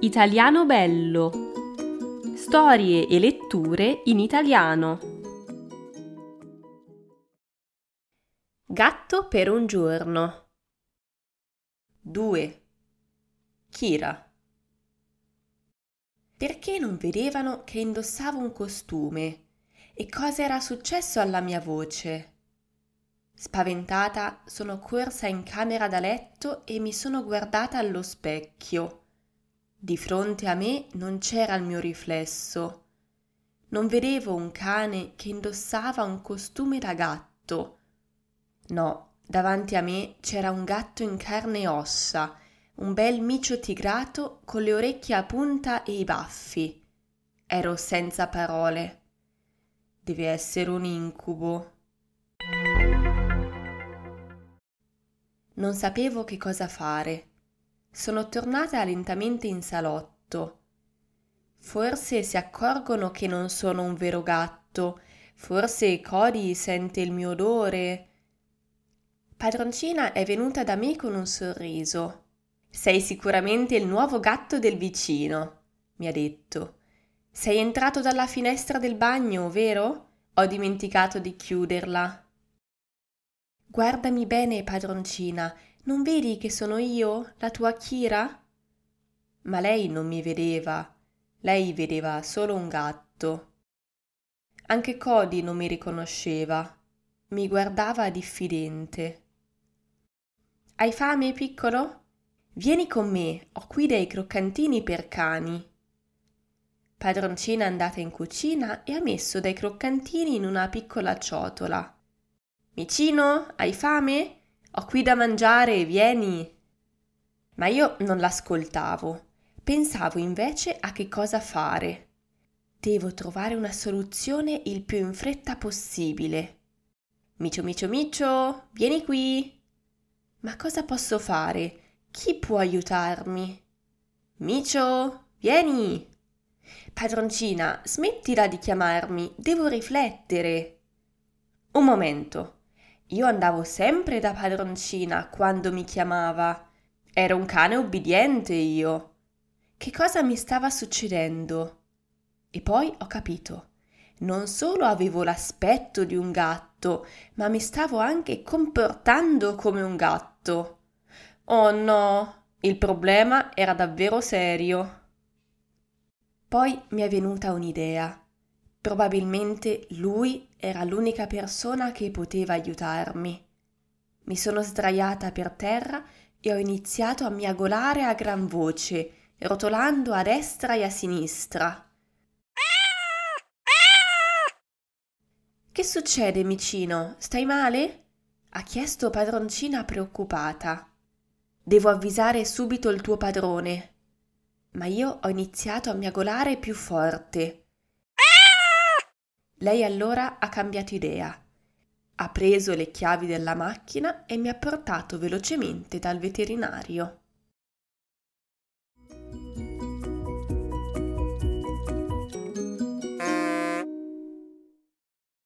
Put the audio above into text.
Italiano bello. Storie e letture in italiano. Gatto per un giorno. 2. Kira. Perché non vedevano che indossavo un costume? E cosa era successo alla mia voce? Spaventata sono corsa in camera da letto e mi sono guardata allo specchio. Di fronte a me non c'era il mio riflesso. Non vedevo un cane che indossava un costume da gatto. No, davanti a me c'era un gatto in carne e ossa, un bel micio tigrato con le orecchie a punta e i baffi. Ero senza parole. Deve essere un incubo. Non sapevo che cosa fare sono tornata lentamente in salotto. Forse si accorgono che non sono un vero gatto, forse Cody sente il mio odore. Padroncina è venuta da me con un sorriso. Sei sicuramente il nuovo gatto del vicino, mi ha detto. Sei entrato dalla finestra del bagno, vero? Ho dimenticato di chiuderla. Guardami bene, padroncina, non vedi che sono io, la tua Kira? Ma lei non mi vedeva, lei vedeva solo un gatto. Anche Cody non mi riconosceva, mi guardava diffidente. Hai fame, piccolo? Vieni con me, ho qui dei croccantini per cani. Padroncina è andata in cucina e ha messo dei croccantini in una piccola ciotola. Micino, hai fame? Ho qui da mangiare, vieni. Ma io non l'ascoltavo. Pensavo invece a che cosa fare. Devo trovare una soluzione il più in fretta possibile. Micio, micio, micio, vieni qui. Ma cosa posso fare? Chi può aiutarmi? Micio, vieni. Padroncina, smettila di chiamarmi, devo riflettere. Un momento. Io andavo sempre da padroncina quando mi chiamava. Ero un cane ubbidiente io. Che cosa mi stava succedendo? E poi ho capito. Non solo avevo l'aspetto di un gatto, ma mi stavo anche comportando come un gatto. Oh no, il problema era davvero serio. Poi mi è venuta un'idea. Probabilmente lui era l'unica persona che poteva aiutarmi. Mi sono sdraiata per terra e ho iniziato a miagolare a gran voce, rotolando a destra e a sinistra. Che succede, micino? Stai male? ha chiesto padroncina preoccupata. Devo avvisare subito il tuo padrone. Ma io ho iniziato a miagolare più forte. Lei allora ha cambiato idea. Ha preso le chiavi della macchina e mi ha portato velocemente dal veterinario.